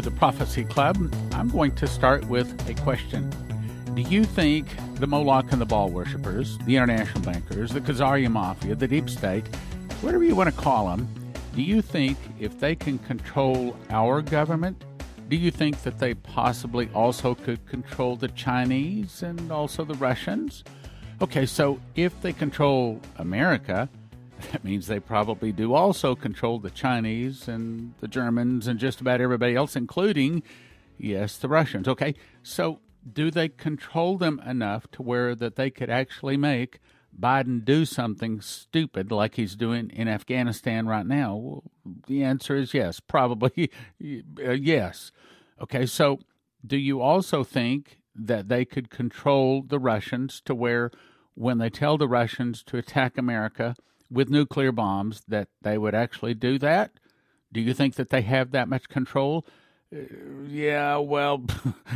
the Prophecy Club. I'm going to start with a question. Do you think the Moloch and the Baal worshippers, the international bankers, the Khazarian mafia, the deep state, whatever you want to call them, do you think if they can control our government, do you think that they possibly also could control the Chinese and also the Russians? Okay, so if they control America, that means they probably do also control the Chinese and the Germans and just about everybody else, including, yes, the Russians. Okay, so do they control them enough to where that they could actually make Biden do something stupid like he's doing in Afghanistan right now? Well, the answer is yes, probably uh, yes. Okay, so do you also think that they could control the Russians to where when they tell the Russians to attack America with nuclear bombs that they would actually do that? Do you think that they have that much control? Uh, yeah, well,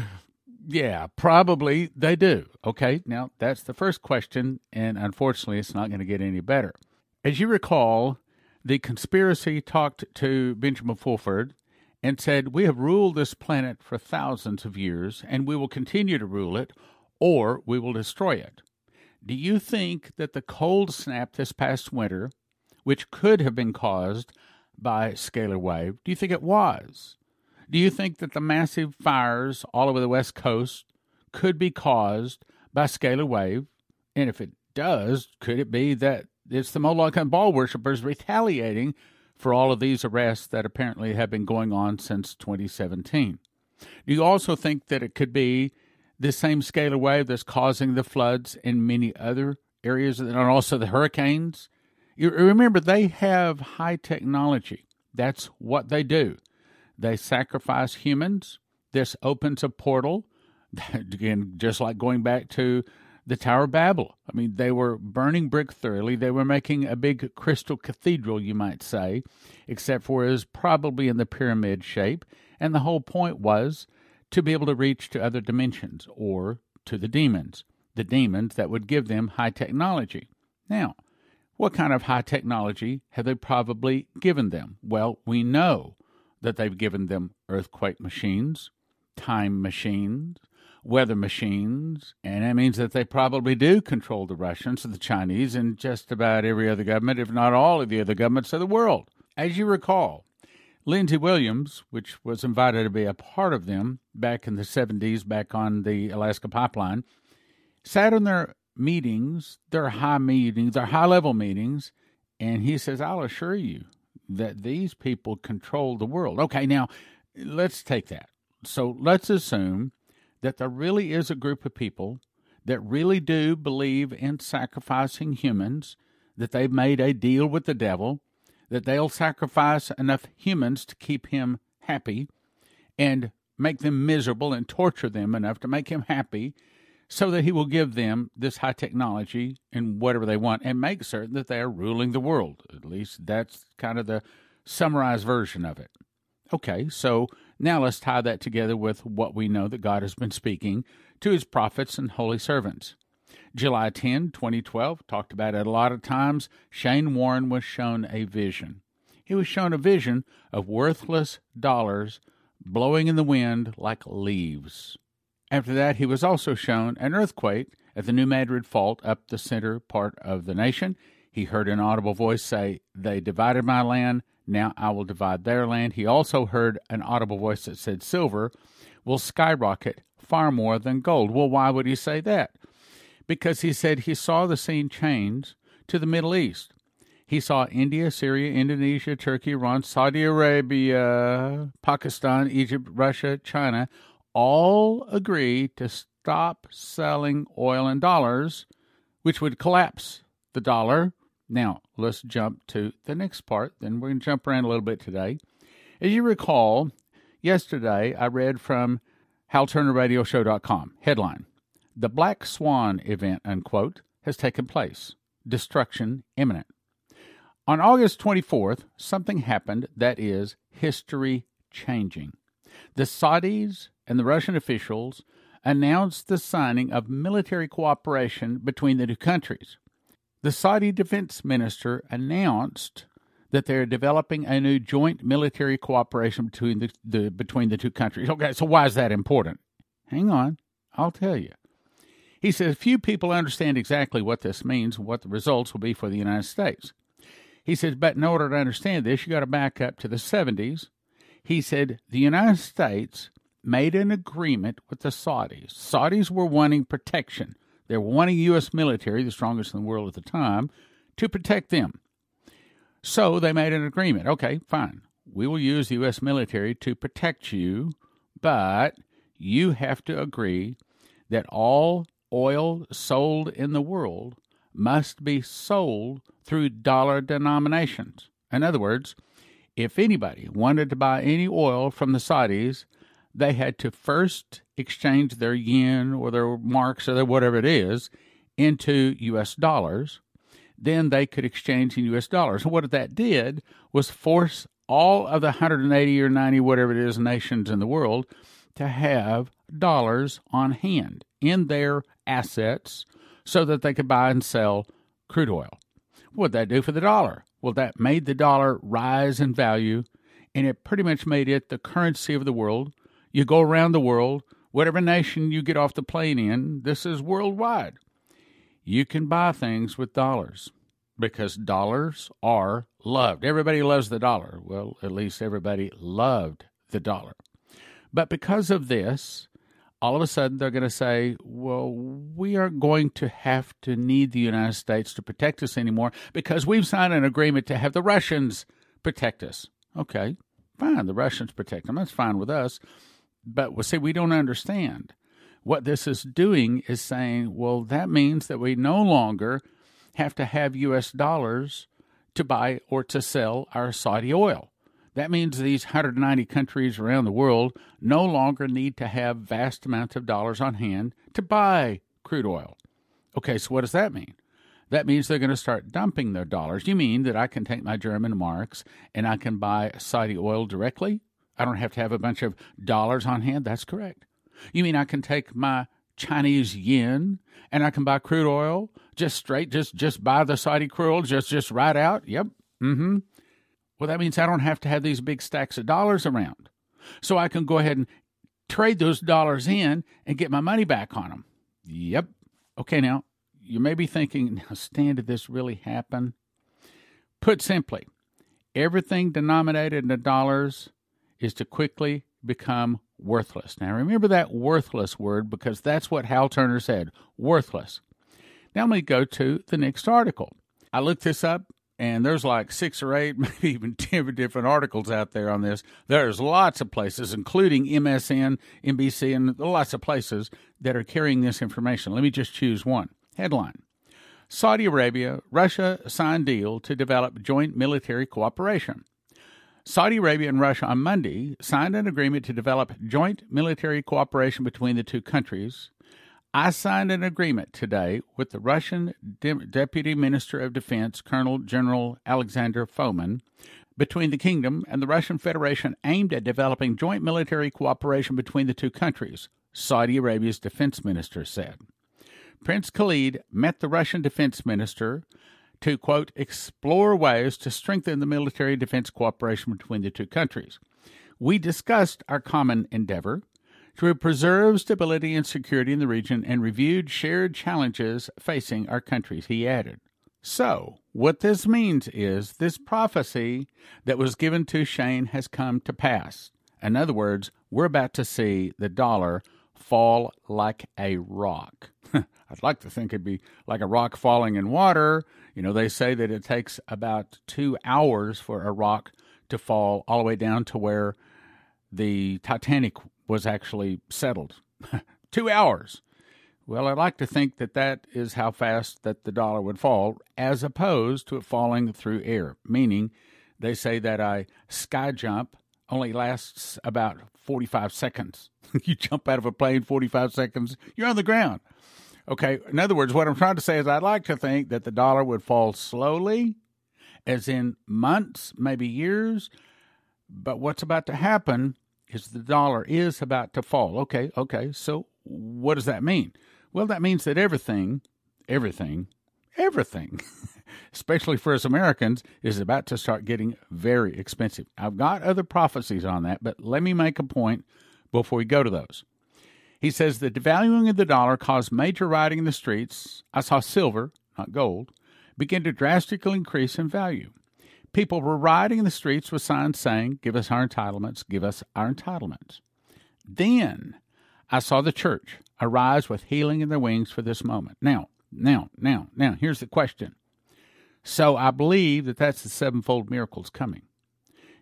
yeah, probably they do. Okay, now that's the first question, and unfortunately, it's not going to get any better. As you recall, the conspiracy talked to Benjamin Fulford and said, We have ruled this planet for thousands of years, and we will continue to rule it, or we will destroy it. Do you think that the cold snap this past winter, which could have been caused by scalar wave, do you think it was? Do you think that the massive fires all over the West Coast could be caused by scalar wave? And if it does, could it be that it's the Moloch and Baal worshippers retaliating for all of these arrests that apparently have been going on since 2017? Do you also think that it could be this same scalar wave that's causing the floods in many other areas and also the hurricanes. You remember, they have high technology. That's what they do. They sacrifice humans. This opens a portal. Again, just like going back to the Tower of Babel. I mean, they were burning brick thoroughly. They were making a big crystal cathedral, you might say, except for it was probably in the pyramid shape. And the whole point was to be able to reach to other dimensions or to the demons, the demons that would give them high technology. Now, what kind of high technology have they probably given them? Well, we know that they've given them earthquake machines, time machines, weather machines, and that means that they probably do control the Russians, and the Chinese, and just about every other government, if not all of the other governments of the world. As you recall, Lindsey Williams, which was invited to be a part of them back in the 70s, back on the Alaska pipeline, sat in their meetings, their high meetings, their high level meetings, and he says, I'll assure you that these people control the world. Okay, now let's take that. So let's assume that there really is a group of people that really do believe in sacrificing humans, that they've made a deal with the devil, that they'll sacrifice enough humans to keep him happy and make them miserable and torture them enough to make him happy so that he will give them this high technology and whatever they want and make certain that they are ruling the world. At least that's kind of the summarized version of it. Okay, so now let's tie that together with what we know that God has been speaking to his prophets and holy servants. July 10, 2012, talked about it a lot of times. Shane Warren was shown a vision. He was shown a vision of worthless dollars blowing in the wind like leaves. After that, he was also shown an earthquake at the New Madrid Fault up the center part of the nation. He heard an audible voice say, They divided my land, now I will divide their land. He also heard an audible voice that said, Silver will skyrocket far more than gold. Well, why would he say that? Because he said he saw the scene change to the Middle East. He saw India, Syria, Indonesia, Turkey, Iran, Saudi Arabia, Pakistan, Egypt, Russia, China all agree to stop selling oil in dollars, which would collapse the dollar. Now, let's jump to the next part. Then we're going to jump around a little bit today. As you recall, yesterday I read from HalTurnerRadioShow.com headline the Black Swan event, unquote, has taken place. Destruction imminent. On August 24th, something happened that is history changing. The Saudis and the Russian officials announced the signing of military cooperation between the two countries. The Saudi defense minister announced that they're developing a new joint military cooperation between the, the between the two countries. Okay, so why is that important? Hang on, I'll tell you. He says few people understand exactly what this means and what the results will be for the United States. He says, but in order to understand this, you got to back up to the 70s. He said the United States made an agreement with the Saudis. Saudis were wanting protection. They were wanting U.S. military, the strongest in the world at the time, to protect them. So they made an agreement. Okay, fine. We will use the U.S. military to protect you, but you have to agree that all oil sold in the world must be sold through dollar denominations. In other words, if anybody wanted to buy any oil from the Saudis, they had to first exchange their yen or their marks or their whatever it is into US dollars then they could exchange in US dollars. And what that did was force all of the 180 or 90, whatever it is, nations in the world to have dollars on hand in their assets so that they could buy and sell crude oil. What did that do for the dollar? Well, that made the dollar rise in value, and it pretty much made it the currency of the world. You go around the world, whatever nation you get off the plane in, this is worldwide you can buy things with dollars because dollars are loved. Everybody loves the dollar. Well, at least everybody loved the dollar. But because of this, all of a sudden they're going to say, well, we aren't going to have to need the United States to protect us anymore because we've signed an agreement to have the Russians protect us. Okay, fine. The Russians protect them. That's fine with us. But well, see, we don't understand what this is doing is saying, well, that means that we no longer have to have U.S. dollars to buy or to sell our Saudi oil. That means these 190 countries around the world no longer need to have vast amounts of dollars on hand to buy crude oil. Okay, so what does that mean? That means they're going to start dumping their dollars. You mean that I can take my German marks and I can buy Saudi oil directly? I don't have to have a bunch of dollars on hand? That's correct. You mean I can take my Chinese yen and I can buy crude oil just straight, just just buy the Saudi crude oil, just just right out? Yep. Mm-hmm. Well, that means I don't have to have these big stacks of dollars around. So I can go ahead and trade those dollars in and get my money back on them. Yep. Okay, now you may be thinking, now, Stan, did this really happen? Put simply, everything denominated in dollars is to quickly become worthless. Now, remember that worthless word because that's what Hal Turner said worthless. Now, let me go to the next article. I looked this up, and there's like six or eight, maybe even 10 different articles out there on this. There's lots of places, including MSN, NBC, and lots of places that are carrying this information. Let me just choose one. Headline Saudi Arabia, Russia sign deal to develop joint military cooperation. Saudi Arabia and Russia on Monday signed an agreement to develop joint military cooperation between the two countries. I signed an agreement today with the Russian De- Deputy Minister of Defense, Colonel General Alexander Fomin, between the kingdom and the Russian Federation aimed at developing joint military cooperation between the two countries, Saudi Arabia's defense minister said. Prince Khalid met the Russian defense minister to, quote, explore ways to strengthen the military defense cooperation between the two countries. We discussed our common endeavor to preserve stability and security in the region and reviewed shared challenges facing our countries, he added. So, what this means is this prophecy that was given to Shane has come to pass. In other words, we're about to see the dollar fall like a rock. I'd like to think it'd be like a rock falling in water you know, they say that it takes about two hours for a rock to fall all the way down to where the Titanic was actually settled. two hours. Well, I'd like to think that that is how fast that the dollar would fall, as opposed to it falling through air. Meaning, they say that a sky jump only lasts about 45 seconds. you jump out of a plane 45 seconds, you're on the ground. Okay, in other words, what I'm trying to say is I'd like to think that the dollar would fall slowly, as in months, maybe years. But what's about to happen is the dollar is about to fall. Okay, okay, so what does that mean? Well, that means that everything, everything, everything, especially for us Americans, is about to start getting very expensive. I've got other prophecies on that, but let me make a point before we go to those. He says the devaluing of the dollar caused major rioting in the streets. I saw silver, not gold, begin to drastically increase in value. People were rioting in the streets with signs saying, Give us our entitlements, give us our entitlements. Then I saw the church arise with healing in their wings for this moment. Now, now, now, now, here's the question. So I believe that that's the sevenfold miracles coming.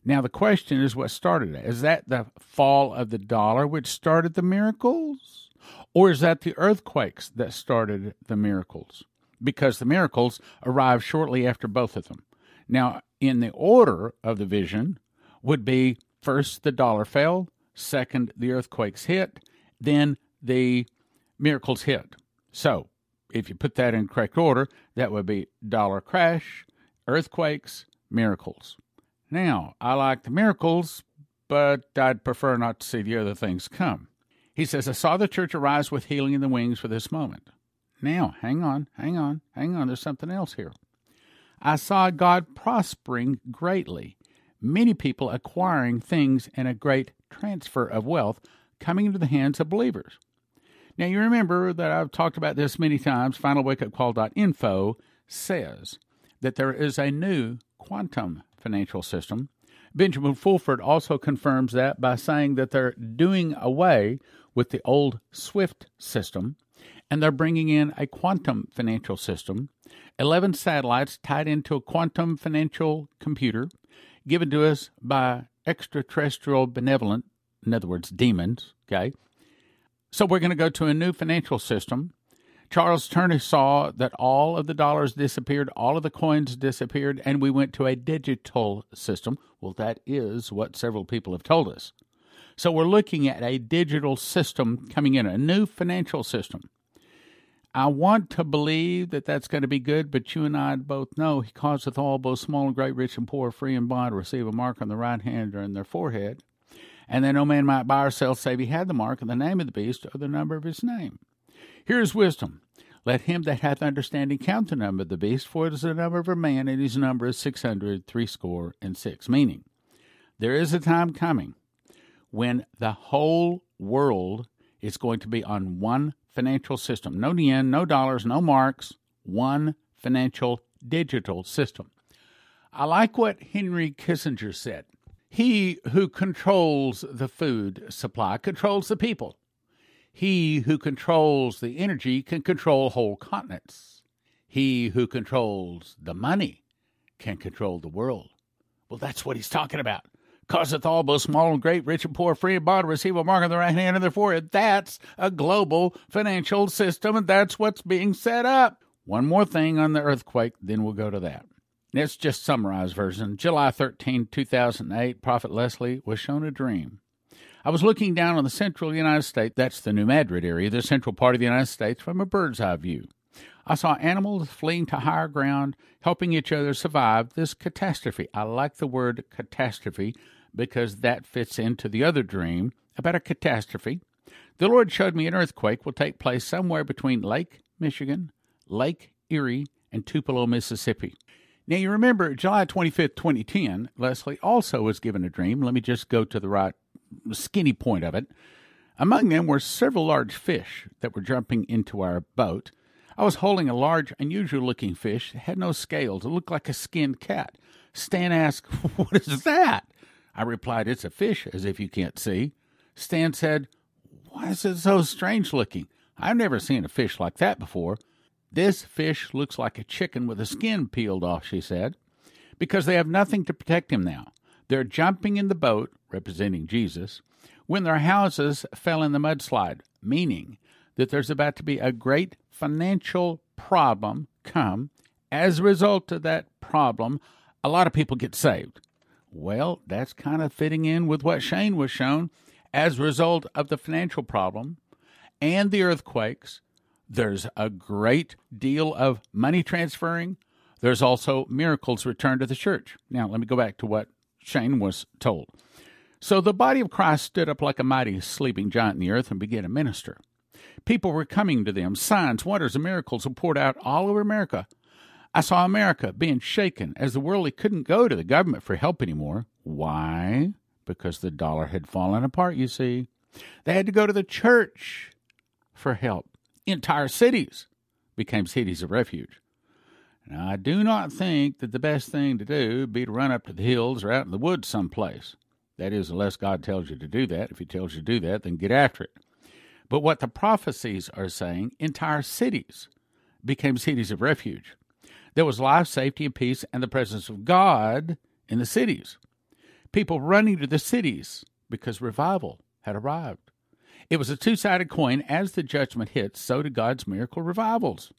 Now, the question is what started it? Is that the fall of the dollar which started the miracles? Or is that the earthquakes that started the miracles? Because the miracles arrived shortly after both of them. Now, in the order of the vision, would be first the dollar fell, second the earthquakes hit, then the miracles hit. So, if you put that in correct order, that would be dollar crash, earthquakes, miracles. Now, I like the miracles, but I'd prefer not to see the other things come. He says, I saw the church arise with healing in the wings for this moment. Now, hang on, hang on, hang on, there's something else here. I saw God prospering greatly, many people acquiring things and a great transfer of wealth coming into the hands of believers. Now, you remember that I've talked about this many times. FinalWakeUpCall.info says that there is a new quantum financial system. Benjamin Fulford also confirms that by saying that they're doing away with the old SWIFT system and they're bringing in a quantum financial system. 11 satellites tied into a quantum financial computer given to us by extraterrestrial benevolent, in other words, demons. Okay. So we're going to go to a new financial system Charles Turner saw that all of the dollars disappeared, all of the coins disappeared, and we went to a digital system. Well, that is what several people have told us. So we're looking at a digital system coming in, a new financial system. I want to believe that that's going to be good, but you and I both know he causeth all, both small and great, rich and poor, free and bond, to receive a mark on the right hand or in their forehead, and that no man might buy or sell save he had the mark and the name of the beast or the number of his name. Here is wisdom. Let him that hath understanding count the number of the beast, for it is the number of a man, and his number is six hundred threescore and six. Meaning, there is a time coming when the whole world is going to be on one financial system. No yen, no dollars, no marks, one financial digital system. I like what Henry Kissinger said. He who controls the food supply controls the people. He who controls the energy can control whole continents. He who controls the money can control the world. Well, that's what he's talking about. Causeth all, both small and great, rich and poor, free and bond, receive a mark on the right hand of their forehead. That's a global financial system, and that's what's being set up. One more thing on the earthquake, then we'll go to that. Let's just summarize version. July 13, 2008, Prophet Leslie was shown a dream I was looking down on the central United States, that's the New Madrid area, the central part of the United States, from a bird's eye view. I saw animals fleeing to higher ground, helping each other survive this catastrophe. I like the word catastrophe because that fits into the other dream about a catastrophe. The Lord showed me an earthquake will take place somewhere between Lake Michigan, Lake Erie, and Tupelo, Mississippi. Now, you remember July 25th, 2010, Leslie also was given a dream. Let me just go to the right skinny point of it. Among them were several large fish that were jumping into our boat. I was holding a large, unusual looking fish. It had no scales. It looked like a skinned cat. Stan asked, What is that? I replied, It's a fish, as if you can't see. Stan said, Why is it so strange looking? I've never seen a fish like that before. This fish looks like a chicken with the skin peeled off, she said, because they have nothing to protect him now. They're jumping in the boat, representing Jesus, when their houses fell in the mudslide, meaning that there's about to be a great financial problem come. As a result of that problem, a lot of people get saved. Well, that's kind of fitting in with what Shane was shown. As a result of the financial problem and the earthquakes, there's a great deal of money transferring. There's also miracles returned to the church. Now, let me go back to what Shane was told. So the body of Christ stood up like a mighty sleeping giant in the earth and began to minister. People were coming to them. Signs, wonders, and miracles were poured out all over America. I saw America being shaken as the world couldn't go to the government for help anymore. Why? Because the dollar had fallen apart, you see. They had to go to the church for help. Entire cities became cities of refuge. Now, I do not think that the best thing to do would be to run up to the hills or out in the woods someplace. That is, unless God tells you to do that. If He tells you to do that, then get after it. But what the prophecies are saying, entire cities became cities of refuge. There was life, safety, and peace, and the presence of God in the cities. People running to the cities because revival had arrived. It was a two sided coin. As the judgment hit, so did God's miracle revivals.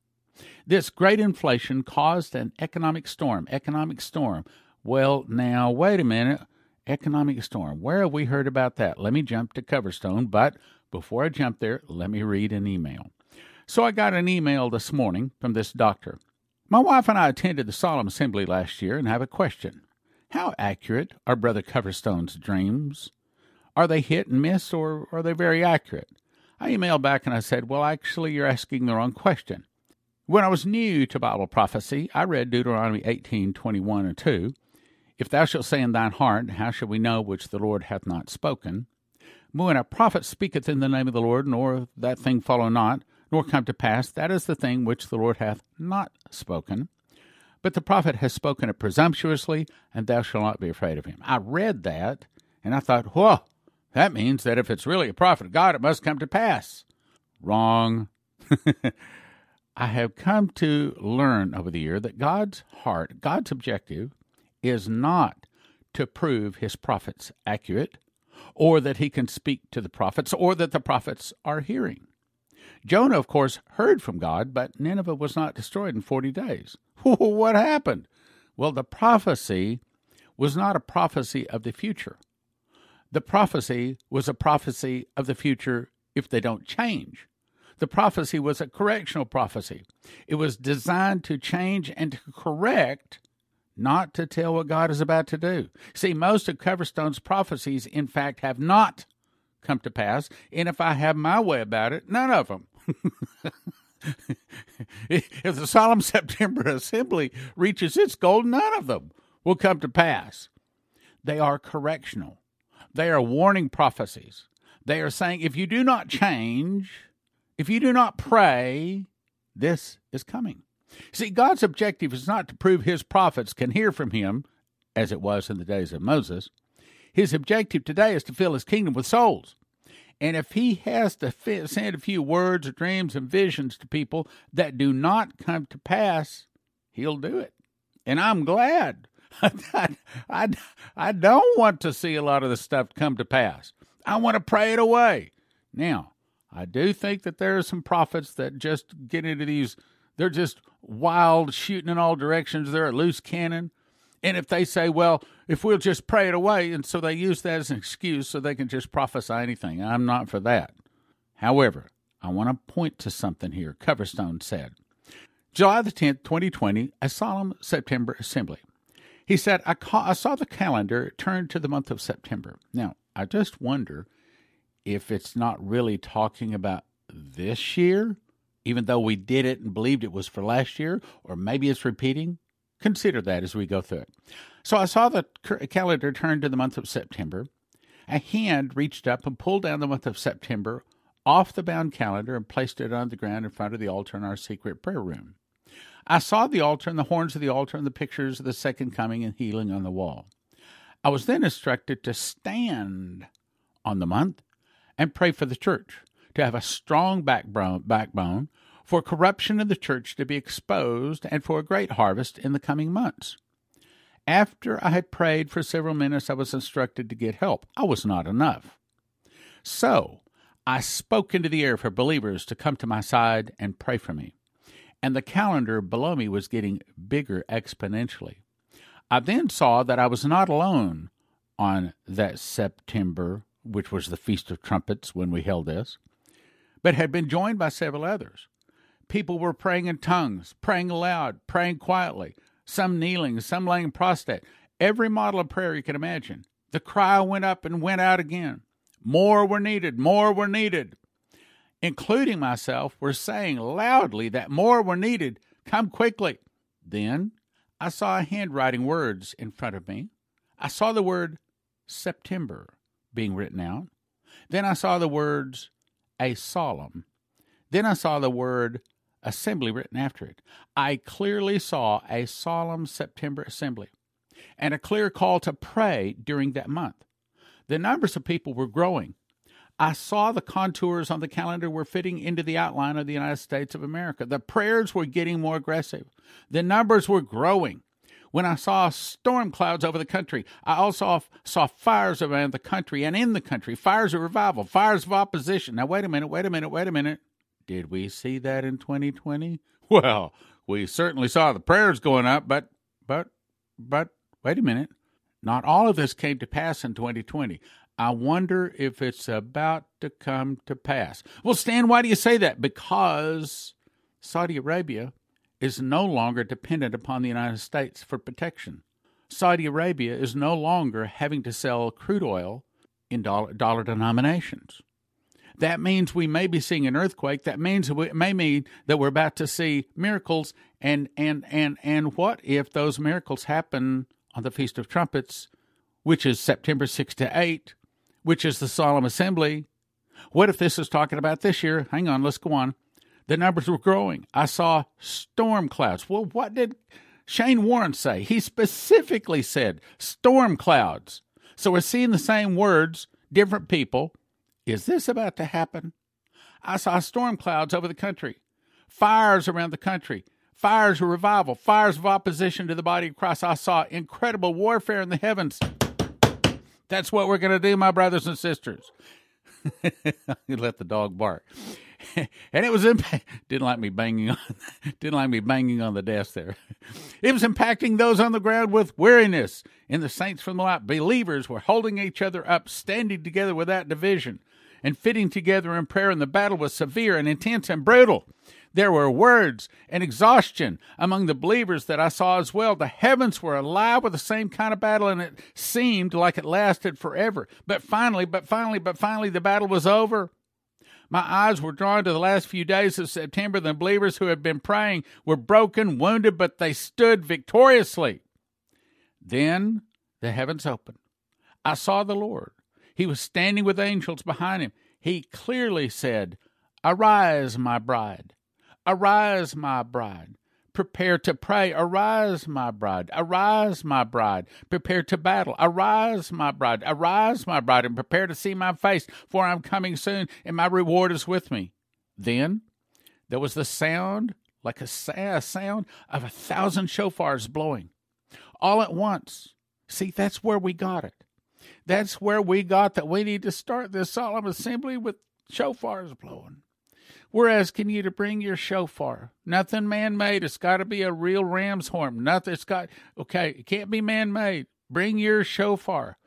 This great inflation caused an economic storm. Economic storm. Well, now, wait a minute. Economic storm. Where have we heard about that? Let me jump to Coverstone, but before I jump there, let me read an email. So I got an email this morning from this doctor. My wife and I attended the Solemn Assembly last year and have a question. How accurate are Brother Coverstone's dreams? Are they hit and miss or are they very accurate? I emailed back and I said, Well, actually, you're asking the wrong question. When I was new to Bible prophecy, I read Deuteronomy 18 21 and 2. If thou shalt say in thine heart, How shall we know which the Lord hath not spoken? When a prophet speaketh in the name of the Lord, nor that thing follow not, nor come to pass, that is the thing which the Lord hath not spoken. But the prophet has spoken it presumptuously, and thou shalt not be afraid of him. I read that, and I thought, whoa, that means that if it's really a prophet of God, it must come to pass. Wrong. I have come to learn over the year that God's heart, God's objective, is not to prove his prophets accurate, or that he can speak to the prophets, or that the prophets are hearing. Jonah, of course, heard from God, but Nineveh was not destroyed in 40 days. what happened? Well, the prophecy was not a prophecy of the future. The prophecy was a prophecy of the future if they don't change. The prophecy was a correctional prophecy. It was designed to change and to correct not to tell what God is about to do. See, most of Coverstone's prophecies, in fact, have not come to pass, and if I have my way about it, none of them. if the Solemn September Assembly reaches its goal, none of them will come to pass. They are correctional, they are warning prophecies. They are saying, if you do not change, if you do not pray, this is coming. See, God's objective is not to prove his prophets can hear from him, as it was in the days of Moses. His objective today is to fill his kingdom with souls. And if he has to send a few words, or dreams, and visions to people that do not come to pass, he'll do it. And I'm glad. I, I, I don't want to see a lot of the stuff come to pass. I want to pray it away. Now, I do think that there are some prophets that just get into these they're just wild, shooting in all directions. They're a loose cannon. And if they say, well, if we'll just pray it away, and so they use that as an excuse so they can just prophesy anything, I'm not for that. However, I want to point to something here. Coverstone said, July the 10th, 2020, a solemn September assembly. He said, I, ca- I saw the calendar turn to the month of September. Now, I just wonder if it's not really talking about this year even though we did it and believed it was for last year, or maybe it's repeating? Consider that as we go through it. So I saw the calendar turn to the month of September. A hand reached up and pulled down the month of September off the bound calendar and placed it on the ground in front of the altar in our secret prayer room. I saw the altar and the horns of the altar and the pictures of the second coming and healing on the wall. I was then instructed to stand on the month and pray for the church to have a strong backbone, for corruption in the church to be exposed and for a great harvest in the coming months. After I had prayed for several minutes, I was instructed to get help. I was not enough. So I spoke into the air for believers to come to my side and pray for me. And the calendar below me was getting bigger exponentially. I then saw that I was not alone on that September, which was the Feast of Trumpets when we held this but had been joined by several others. People were praying in tongues, praying aloud, praying quietly, some kneeling, some laying prostrate. Every model of prayer you can imagine. The cry went up and went out again. More were needed, more were needed. Including myself, were saying loudly that more were needed. Come quickly. Then I saw a handwriting words in front of me. I saw the word September being written out. Then I saw the words a solemn. Then I saw the word assembly written after it. I clearly saw a solemn September assembly and a clear call to pray during that month. The numbers of people were growing. I saw the contours on the calendar were fitting into the outline of the United States of America. The prayers were getting more aggressive. The numbers were growing. When I saw storm clouds over the country, I also saw fires around the country and in the country, fires of revival, fires of opposition. Now, wait a minute, wait a minute, wait a minute. Did we see that in 2020? Well, we certainly saw the prayers going up, but, but, but, wait a minute. Not all of this came to pass in 2020. I wonder if it's about to come to pass. Well, Stan, why do you say that? Because Saudi Arabia is no longer dependent upon the United States for protection. Saudi Arabia is no longer having to sell crude oil in dollar, dollar denominations. That means we may be seeing an earthquake. That means it may mean that we're about to see miracles. And and and and what if those miracles happen on the Feast of Trumpets, which is September 6 to 8, which is the solemn assembly? What if this is talking about this year? Hang on, let's go on. The numbers were growing. I saw storm clouds. Well, what did Shane Warren say? He specifically said storm clouds. So we're seeing the same words, different people. Is this about to happen? I saw storm clouds over the country, fires around the country, fires of revival, fires of opposition to the body of Christ. I saw incredible warfare in the heavens. That's what we're going to do, my brothers and sisters. let the dog bark. and it was imp- didn't like me banging on didn't like me banging on the desk there. It was impacting those on the ground with weariness. In the saints from the light, believers were holding each other up, standing together without division and fitting together in prayer, and the battle was severe and intense and brutal. There were words and exhaustion among the believers that I saw as well. The heavens were alive with the same kind of battle, and it seemed like it lasted forever. But finally, but finally, but finally, the battle was over. My eyes were drawn to the last few days of September. The believers who had been praying were broken, wounded, but they stood victoriously. Then the heavens opened. I saw the Lord he was standing with angels behind him. He clearly said, Arise, my bride. Arise, my bride. Prepare to pray. Arise, my bride. Arise, my bride. Prepare to battle. Arise, my bride. Arise, my bride, and prepare to see my face, for I am coming soon, and my reward is with me. Then there was the sound, like a, sound of a thousand shofars blowing, all at once. See, that's where we got it. That's where we got that we need to start this solemn assembly with shofars blowing. We're asking you to bring your shofar. Nothing man made. It's got to be a real ram's horn. Nothing. It's got okay. It can't be man made. Bring your shofar.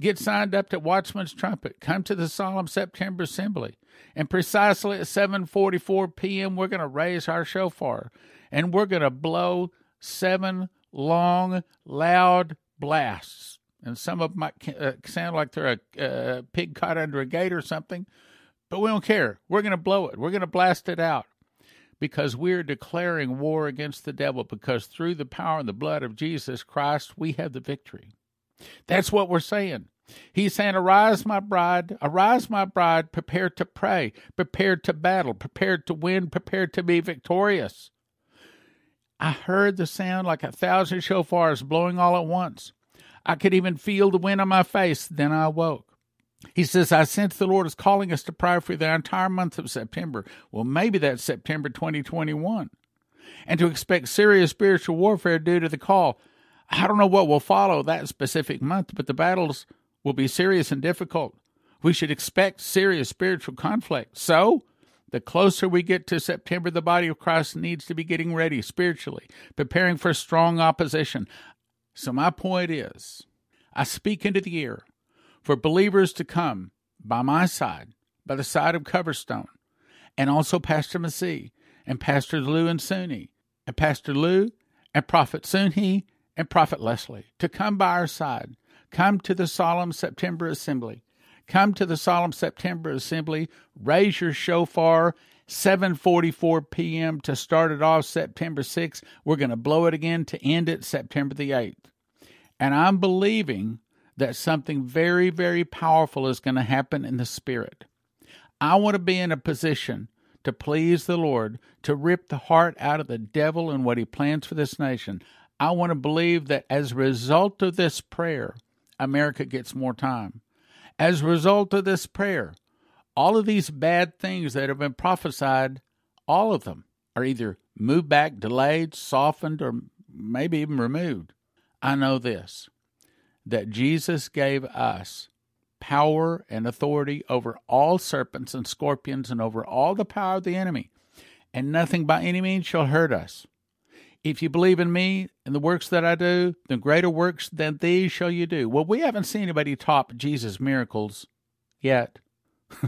Get signed up to Watchman's Trumpet. Come to the solemn September assembly, and precisely at 7:44 p.m. we're going to raise our shofar, and we're going to blow seven long, loud blasts and some of them might uh, sound like they're a uh, pig caught under a gate or something, but we don't care. We're going to blow it. We're going to blast it out because we're declaring war against the devil because through the power and the blood of Jesus Christ, we have the victory. That's what we're saying. He's saying, Arise, my bride, arise, my bride, prepared to pray, prepared to battle, prepared to win, prepared to be victorious. I heard the sound like a thousand shofars blowing all at once. I could even feel the wind on my face. Then I awoke. He says, I sense the Lord is calling us to pray for the entire month of September. Well, maybe that's September 2021. And to expect serious spiritual warfare due to the call. I don't know what will follow that specific month, but the battles will be serious and difficult. We should expect serious spiritual conflict. So, the closer we get to September, the body of Christ needs to be getting ready spiritually, preparing for strong opposition. So, my point is I speak into the air for believers to come by my side, by the side of Coverstone, and also Pastor Massey and Pastor Lou and Suni, and Pastor Lou and Prophet Suni and Prophet Leslie to come by our side. Come to the solemn September assembly. Come to the Solemn September Assembly. Raise your shofar. 7:44 p.m. to start it off September 6th. We're going to blow it again to end it September the 8th. And I'm believing that something very very powerful is going to happen in the spirit. I want to be in a position to please the Lord, to rip the heart out of the devil and what he plans for this nation. I want to believe that as a result of this prayer, America gets more time. As a result of this prayer, all of these bad things that have been prophesied, all of them are either moved back, delayed, softened, or maybe even removed. I know this that Jesus gave us power and authority over all serpents and scorpions and over all the power of the enemy, and nothing by any means shall hurt us. If you believe in me and the works that I do, then greater works than these shall you do. Well, we haven't seen anybody top Jesus' miracles yet.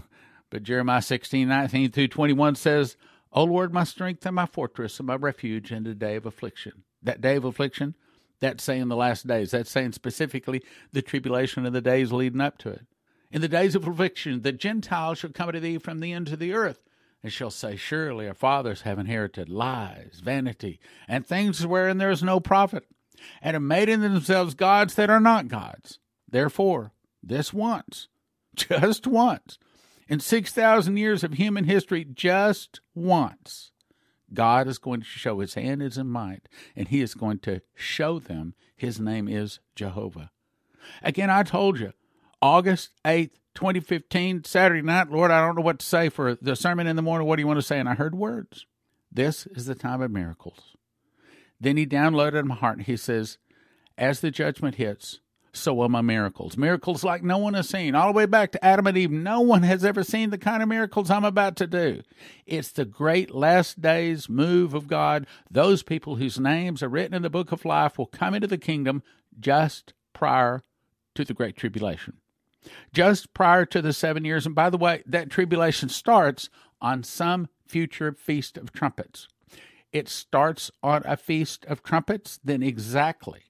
but Jeremiah 16, 19 through 21 says, O Lord, my strength and my fortress and my refuge in the day of affliction. That day of affliction, that's saying the last days. That's saying specifically the tribulation and the days leading up to it. In the days of affliction, the Gentiles shall come to thee from the ends of the earth and shall say, Surely our fathers have inherited lies, vanity, and things wherein there is no profit, and have made in themselves gods that are not gods. Therefore, this once, just once, in 6,000 years of human history, just once, God is going to show his hand is in might, and he is going to show them his name is Jehovah. Again, I told you, August 8th, 2015, Saturday night, Lord, I don't know what to say for the sermon in the morning. What do you want to say? And I heard words. This is the time of miracles. Then he downloaded in my heart. and He says, As the judgment hits, so will my miracles. Miracles like no one has seen. All the way back to Adam and Eve, no one has ever seen the kind of miracles I'm about to do. It's the great last days move of God. Those people whose names are written in the book of life will come into the kingdom just prior to the Great Tribulation just prior to the seven years. And by the way, that tribulation starts on some future feast of trumpets. It starts on a feast of trumpets, then exactly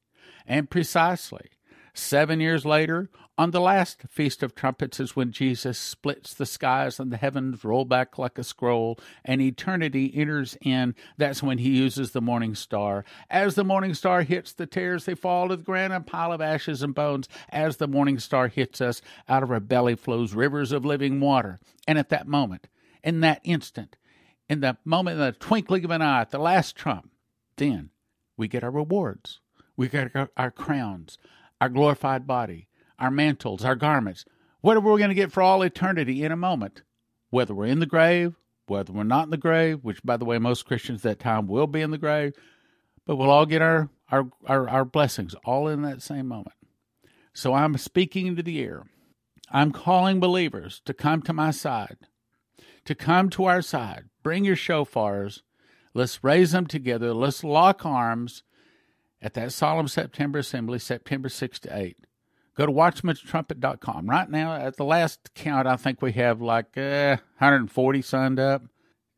and precisely Seven years later, on the last Feast of Trumpets, is when Jesus splits the skies and the heavens roll back like a scroll, and eternity enters in. That's when he uses the morning star. As the morning star hits the tares, they fall to the ground, a pile of ashes and bones. As the morning star hits us, out of our belly flows rivers of living water. And at that moment, in that instant, in the moment, in the twinkling of an eye, at the last trump, then we get our rewards. We get our crowns our glorified body, our mantles, our garments, whatever we're going to get for all eternity in a moment, whether we're in the grave, whether we're not in the grave, which, by the way, most Christians at that time will be in the grave, but we'll all get our, our, our, our blessings all in that same moment. So I'm speaking into the air. I'm calling believers to come to my side, to come to our side. Bring your shofars. Let's raise them together. Let's lock arms at that solemn September assembly, September 6 to 8. Go to watchmanstrumpet.com. Right now, at the last count, I think we have like uh, 140 signed up.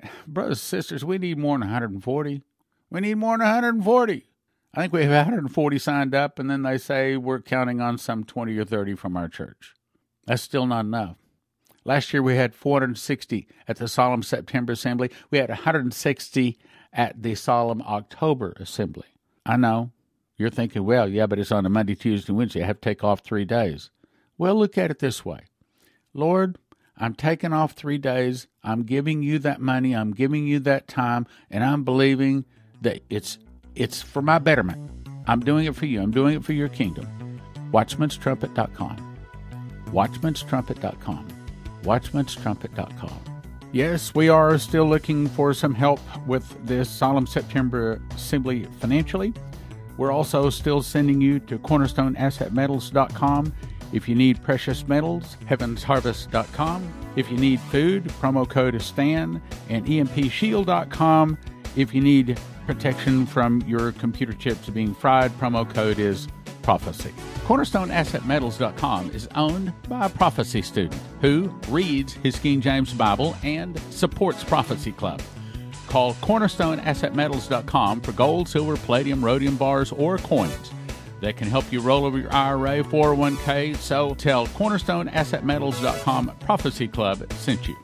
Brothers and sisters, we need more than 140. We need more than 140. I think we have 140 signed up, and then they say we're counting on some 20 or 30 from our church. That's still not enough. Last year we had 460 at the solemn September assembly. We had 160 at the solemn October assembly. I know. You're thinking, well, yeah, but it's on a Monday, Tuesday, Wednesday. I have to take off three days. Well, look at it this way Lord, I'm taking off three days. I'm giving you that money. I'm giving you that time. And I'm believing that it's, it's for my betterment. I'm doing it for you. I'm doing it for your kingdom. Watchmanstrumpet.com. Watchmanstrumpet.com. Watchmanstrumpet.com. Yes, we are still looking for some help with this Solemn September Assembly financially. We're also still sending you to cornerstoneassetmetals.com. If you need precious metals, heavensharvest.com. If you need food, promo code is Stan, and empshield.com. If you need protection from your computer chips being fried, promo code is prophecy. CornerstoneAssetMetals.com is owned by a prophecy student who reads his King James Bible and supports Prophecy Club. Call CornerstoneAssetMetals.com for gold, silver, palladium, rhodium bars, or coins. that can help you roll over your IRA, 401k. So tell cornerstoneassetmetals.com Prophecy Club sent you.